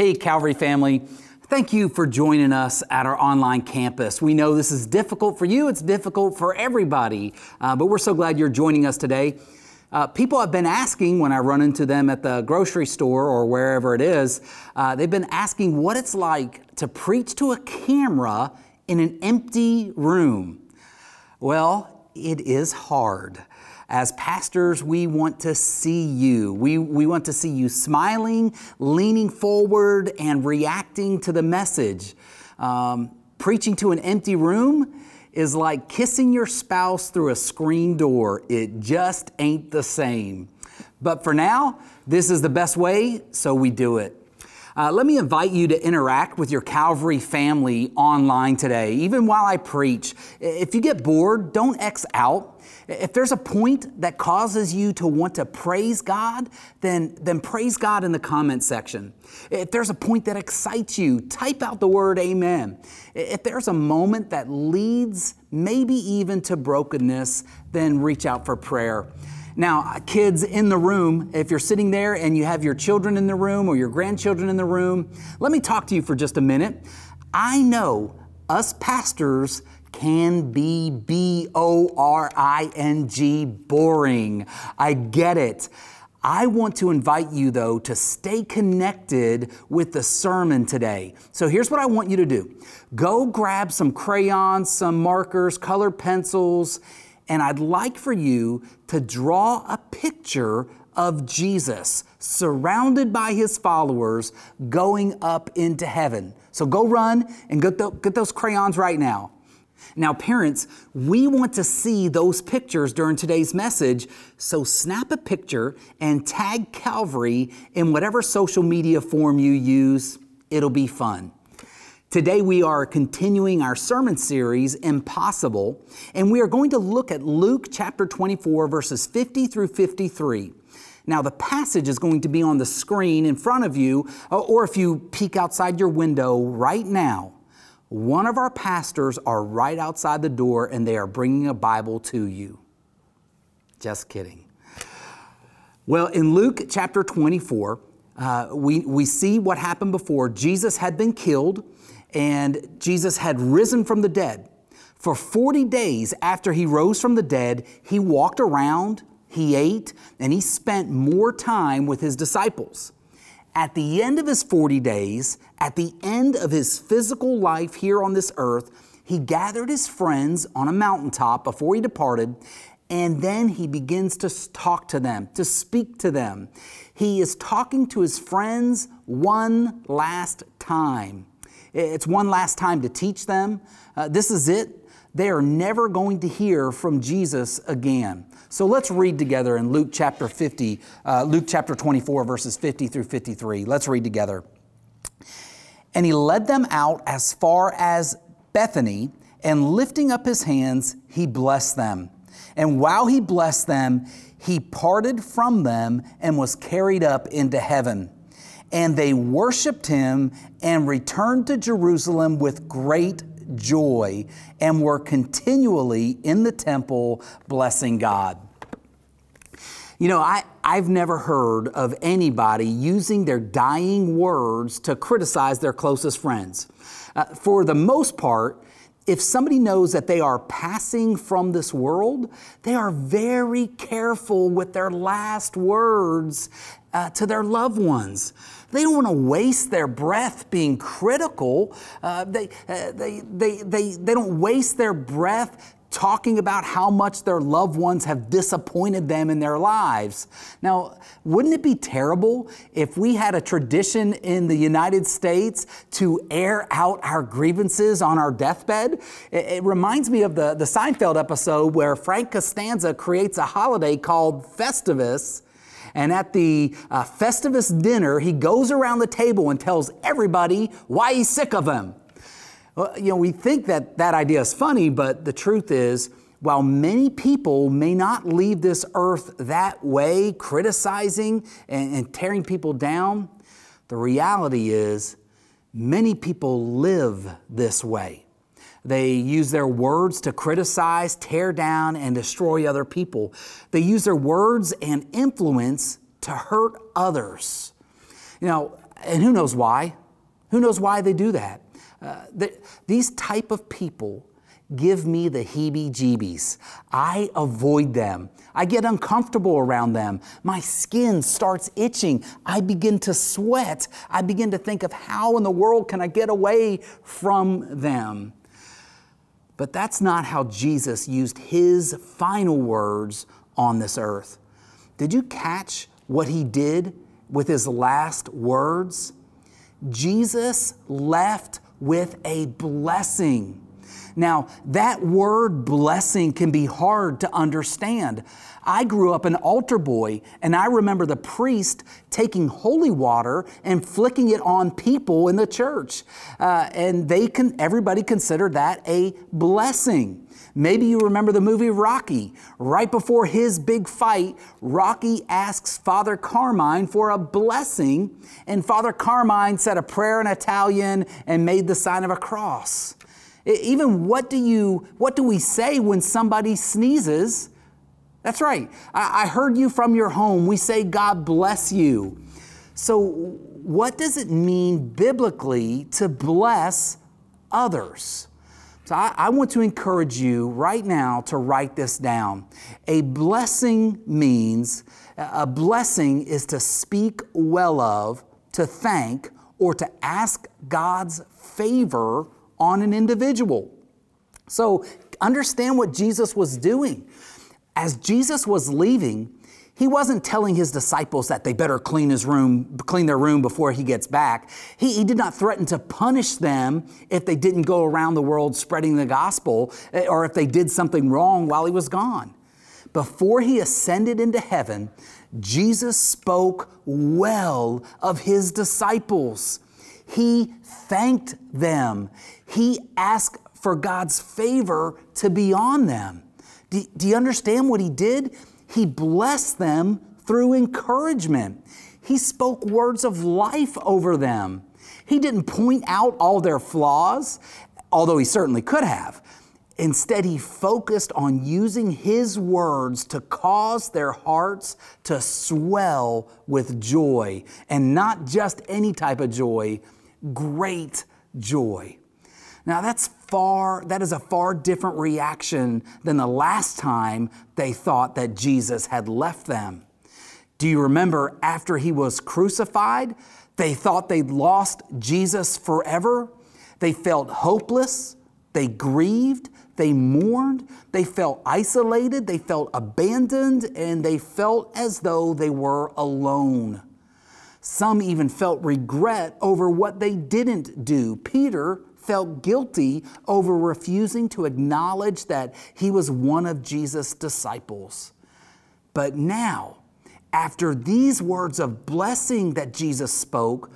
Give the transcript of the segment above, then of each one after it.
Hey, Calvary family. Thank you for joining us at our online campus. We know this is difficult for you, it's difficult for everybody, uh, but we're so glad you're joining us today. Uh, people have been asking when I run into them at the grocery store or wherever it is, uh, they've been asking what it's like to preach to a camera in an empty room. Well, it is hard. As pastors, we want to see you. We, we want to see you smiling, leaning forward, and reacting to the message. Um, preaching to an empty room is like kissing your spouse through a screen door. It just ain't the same. But for now, this is the best way, so we do it. Uh, let me invite you to interact with your Calvary family online today, even while I preach. If you get bored, don't X out. If there's a point that causes you to want to praise God, then, then praise God in the comment section. If there's a point that excites you, type out the word amen. If there's a moment that leads maybe even to brokenness, then reach out for prayer. Now, kids in the room, if you're sitting there and you have your children in the room or your grandchildren in the room, let me talk to you for just a minute. I know us pastors can be B O R I N G boring. I get it. I want to invite you, though, to stay connected with the sermon today. So here's what I want you to do go grab some crayons, some markers, colored pencils, and I'd like for you to draw a picture of Jesus surrounded by his followers going up into heaven. So go run and get, the, get those crayons right now. Now, parents, we want to see those pictures during today's message, so snap a picture and tag Calvary in whatever social media form you use. It'll be fun. Today, we are continuing our sermon series, Impossible, and we are going to look at Luke chapter 24, verses 50 through 53. Now, the passage is going to be on the screen in front of you, or if you peek outside your window right now, one of our pastors are right outside the door and they are bringing a Bible to you. Just kidding. Well, in Luke chapter 24, uh, we, we see what happened before. Jesus had been killed and Jesus had risen from the dead. For 40 days after he rose from the dead, he walked around, he ate, and he spent more time with his disciples. At the end of his 40 days, at the end of his physical life here on this earth, he gathered his friends on a mountaintop before he departed, and then he begins to talk to them, to speak to them. He is talking to his friends one last time. It's one last time to teach them. Uh, this is it. They are never going to hear from Jesus again. So let's read together in Luke chapter 50, uh, Luke chapter 24, verses 50 through 53. Let's read together. And he led them out as far as Bethany, and lifting up his hands, he blessed them. And while he blessed them, he parted from them and was carried up into heaven. And they worshiped him and returned to Jerusalem with great joy and were continually in the temple blessing God. You know, I, I've never heard of anybody using their dying words to criticize their closest friends. Uh, for the most part, if somebody knows that they are passing from this world, they are very careful with their last words uh, to their loved ones. They don't want to waste their breath being critical. Uh, they, uh, they, they, they, they don't waste their breath talking about how much their loved ones have disappointed them in their lives. Now, wouldn't it be terrible if we had a tradition in the United States to air out our grievances on our deathbed? It, it reminds me of the, the Seinfeld episode where Frank Costanza creates a holiday called Festivus and at the uh, Festivus dinner, he goes around the table and tells everybody why he's sick of them. Well, you know, we think that that idea is funny, but the truth is, while many people may not leave this earth that way, criticizing and, and tearing people down, the reality is many people live this way. They use their words to criticize, tear down, and destroy other people. They use their words and influence to hurt others. You know, And who knows why? Who knows why they do that? Uh, the, these type of people give me the heebie jeebies. I avoid them. I get uncomfortable around them. My skin starts itching. I begin to sweat. I begin to think of how in the world can I get away from them. But that's not how Jesus used his final words on this earth. Did you catch what he did with his last words? Jesus left with a blessing. Now, that word blessing can be hard to understand. I grew up an altar boy, and I remember the priest taking holy water and flicking it on people in the church. Uh, and they can, everybody considered that a blessing. Maybe you remember the movie Rocky. Right before his big fight, Rocky asks Father Carmine for a blessing, and Father Carmine said a prayer in Italian and made the sign of a cross. Even what do you what do we say when somebody sneezes? That's right. I, I heard you from your home. We say God bless you. So what does it mean biblically to bless others? So I, I, want to encourage you right now to write this down. A blessing means, a blessing is to speak well of, to thank, or to ask God's favor on an individual. So understand what Jesus was doing. As Jesus was leaving, he wasn't telling his disciples that they better clean his room, clean their room before he gets back. He, he, did not threaten to punish them if they didn't go around the world spreading the gospel eh, or if they did something wrong while he was gone. Before he ascended into heaven, Jesus spoke well of his disciples. He thanked them. He asked for God's favor to be on them. Do, do you understand what he did? He blessed them through encouragement. He spoke words of life over them. He didn't point out all their flaws, although he certainly could have. Instead, he focused on using his words to cause their hearts to swell with joy, and not just any type of joy, great joy. Now that's far, that is a far different reaction than the last time they thought that Jesus had left them. Do you remember after he was crucified, they thought they'd lost Jesus forever? They felt hopeless, they grieved, they mourned, they felt isolated, they felt abandoned, and they felt as though they were alone. Some even felt regret over what they didn't do. Peter felt guilty over refusing to acknowledge that he was one of Jesus' disciples. But now, after these words of blessing that Jesus spoke,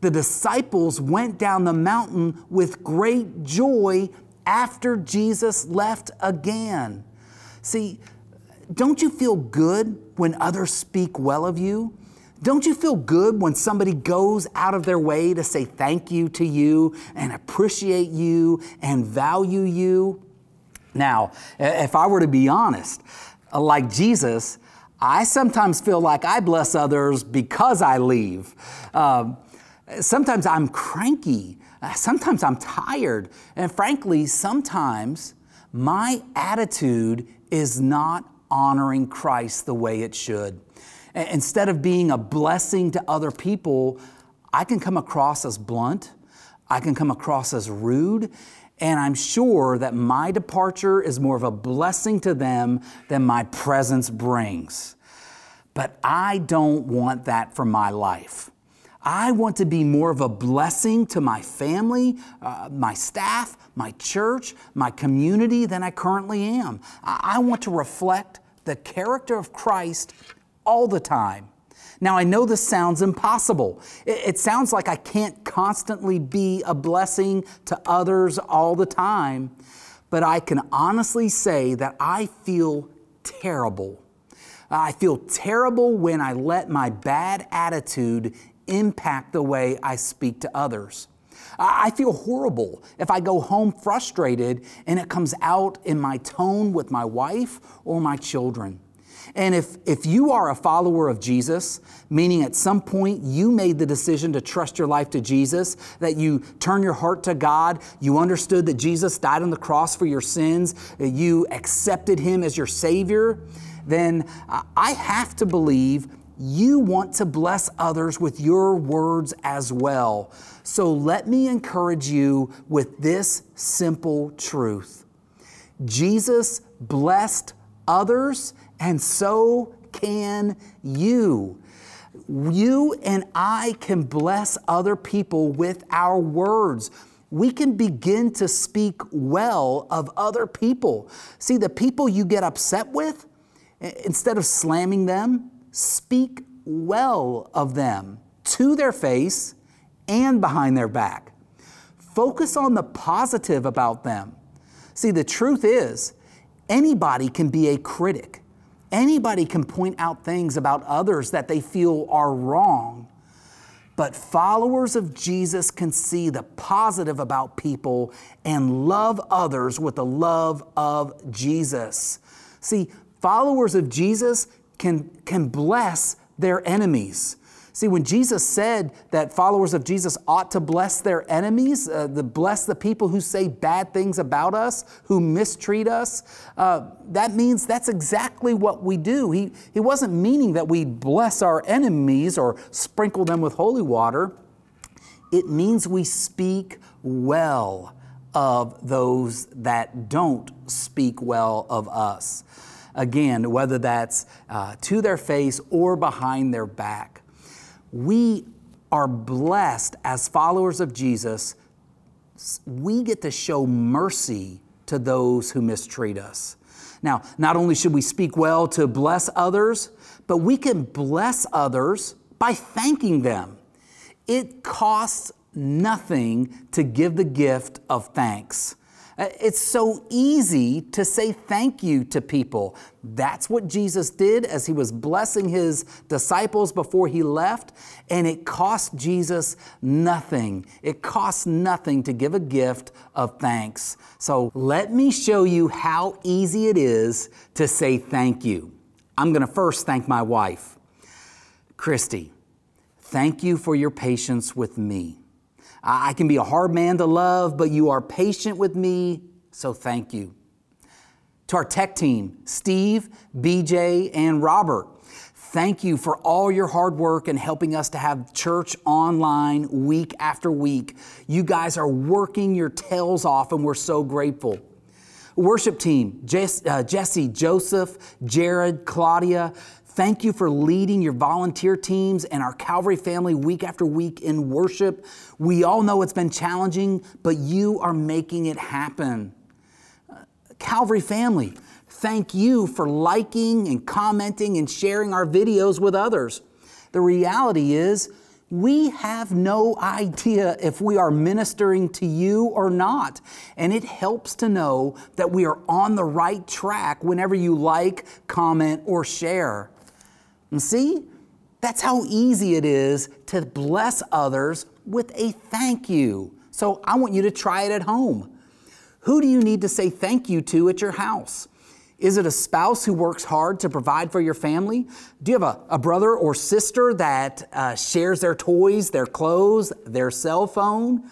the disciples went down the mountain with great joy after Jesus left again. See, don't you feel good when others speak well of you? Don't you feel good when somebody goes out of their way to say thank you to you and appreciate you and value you? Now, if I were to be honest, uh, like Jesus, I sometimes feel like I bless others because I leave. Uh, sometimes I'm cranky. Uh, sometimes I'm tired. And frankly, sometimes my attitude is not honoring Christ the way it should. Instead of being a blessing to other people, I can come across as blunt, I can come across as rude, and I'm sure that my departure is more of a blessing to them than my presence brings. But I don't want that for my life. I want to be more of a blessing to my family, uh, my staff, my church, my community than I currently am. I, I want to reflect the character of Christ all the time. Now, I know this sounds impossible. It, sounds like I can't constantly be a blessing to others all the time, but I can honestly say that I feel terrible. I feel terrible when I let my bad attitude impact the way I speak to others. I feel horrible if I go home frustrated and it comes out in my tone with my wife or my children. And if, if you are a follower of Jesus, meaning at some point you made the decision to trust your life to Jesus, that you turn your heart to God, you understood that Jesus died on the cross for your sins, you accepted Him as your Savior, then I have to believe you want to bless others with your words as well. So let me encourage you with this simple truth Jesus blessed others, and so can you. You and I can bless other people with our words. We can begin to speak well of other people. See, the people you get upset with, instead of slamming them, speak well of them to their face and behind their back. Focus on the positive about them. See, the truth is, anybody can be a critic. Anybody can point out things about others that they feel are wrong. But followers of Jesus can see the positive about people and love others with the love of Jesus. See, followers of Jesus can, can bless their enemies. See, when Jesus said that followers of Jesus ought to bless their enemies, uh, the bless the people who say bad things about us, who mistreat us, uh, that means that's exactly what we do. He, he wasn't meaning that we bless our enemies or sprinkle them with holy water. It means we speak well of those that don't speak well of us. Again, whether that's uh, to their face or behind their back we are blessed as followers of Jesus. We get to show mercy to those who mistreat us. Now, not only should we speak well to bless others, but we can bless others by thanking them. It costs nothing to give the gift of thanks. Uh, it's so easy to say thank you to people. That's what Jesus did as he was blessing his disciples before he left, and it cost Jesus nothing. It costs nothing to give a gift of thanks. So let me show you how easy it is to say thank you. I'm going to first thank my wife, Christy. Thank you for your patience with me. I can be a hard man to love, but you are patient with me, so thank you. To our tech team, Steve, BJ, and Robert, thank you for all your hard work and helping us to have church online week after week. You guys are working your tails off, and we're so grateful. Worship team, uh, Jesse, Joseph, Jared, Claudia, Thank you for leading your volunteer teams and our Calvary family week after week in worship. We all know it's been challenging, but you are making it happen. Uh, Calvary family, thank you for liking and commenting and sharing our videos with others. The reality is, we have no idea if we are ministering to you or not. And it helps to know that we are on the right track whenever you like, comment, or share. And see, that's how easy it is to bless others with a thank you. So I want you to try it at home. Who do you need to say thank you to at your house? Is it a spouse who works hard to provide for your family? Do you have a, a brother or sister that uh, shares their toys, their clothes, their cell phone?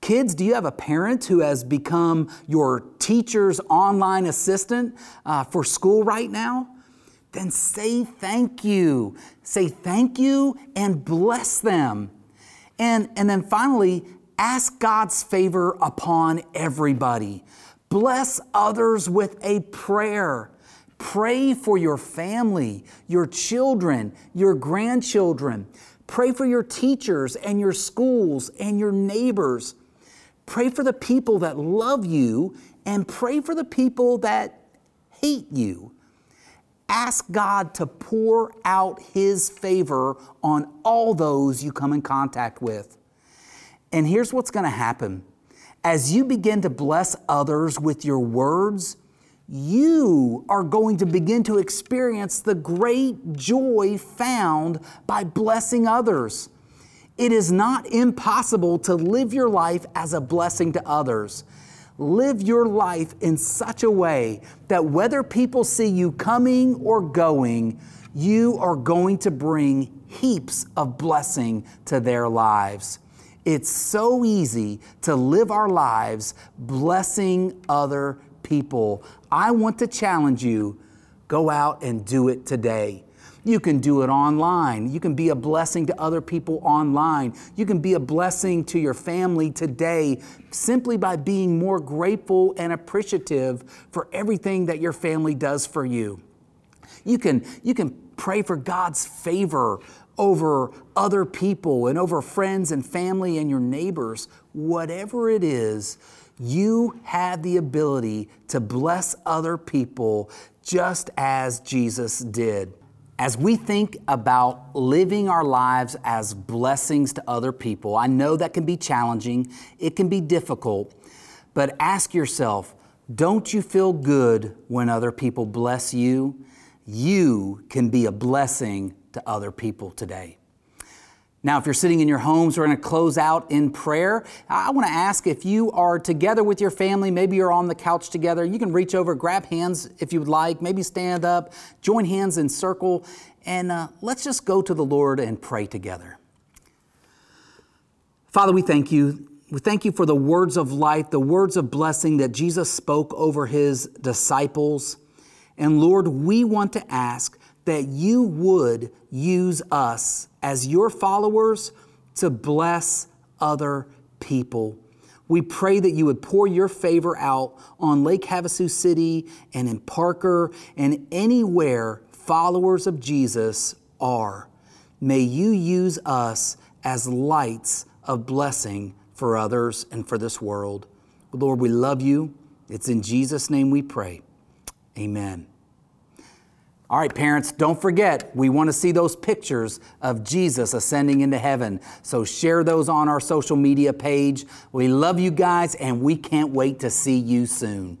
Kids, do you have a parent who has become your teacher's online assistant uh, for school right now? Then say thank you. Say thank you and bless them. And, and then finally, ask God's favor upon everybody. Bless others with a prayer. Pray for your family, your children, your grandchildren. Pray for your teachers and your schools and your neighbors. Pray for the people that love you and pray for the people that hate you. Ask God to pour out His favor on all those you come in contact with. And here's what's going to happen as you begin to bless others with your words, you are going to begin to experience the great joy found by blessing others. It is not impossible to live your life as a blessing to others. Live your life in such a way that whether people see you coming or going, you are going to bring heaps of blessing to their lives. It's so easy to live our lives blessing other people. I want to challenge you go out and do it today. You can do it online. You can be a blessing to other people online. You can be a blessing to your family today simply by being more grateful and appreciative for everything that your family does for you. You can, you can pray for God's favor over other people and over friends and family and your neighbors. Whatever it is, you have the ability to bless other people just as Jesus did. As we think about living our lives as blessings to other people, I know that can be challenging, it can be difficult, but ask yourself don't you feel good when other people bless you? You can be a blessing to other people today. Now, if you're sitting in your homes, we're going to close out in prayer. I want to ask if you are together with your family, maybe you're on the couch together, you can reach over, grab hands if you would like, maybe stand up, join hands in circle, and uh, let's just go to the Lord and pray together. Father, we thank you. We thank you for the words of life, the words of blessing that Jesus spoke over his disciples. And Lord, we want to ask that you would use us as your followers to bless other people. We pray that you would pour your favor out on Lake Havasu City and in Parker and anywhere followers of Jesus are. May you use us as lights of blessing for others and for this world. Lord, we love you. It's in Jesus' name we pray. Amen. All right, parents, don't forget, we want to see those pictures of Jesus ascending into heaven. So share those on our social media page. We love you guys, and we can't wait to see you soon.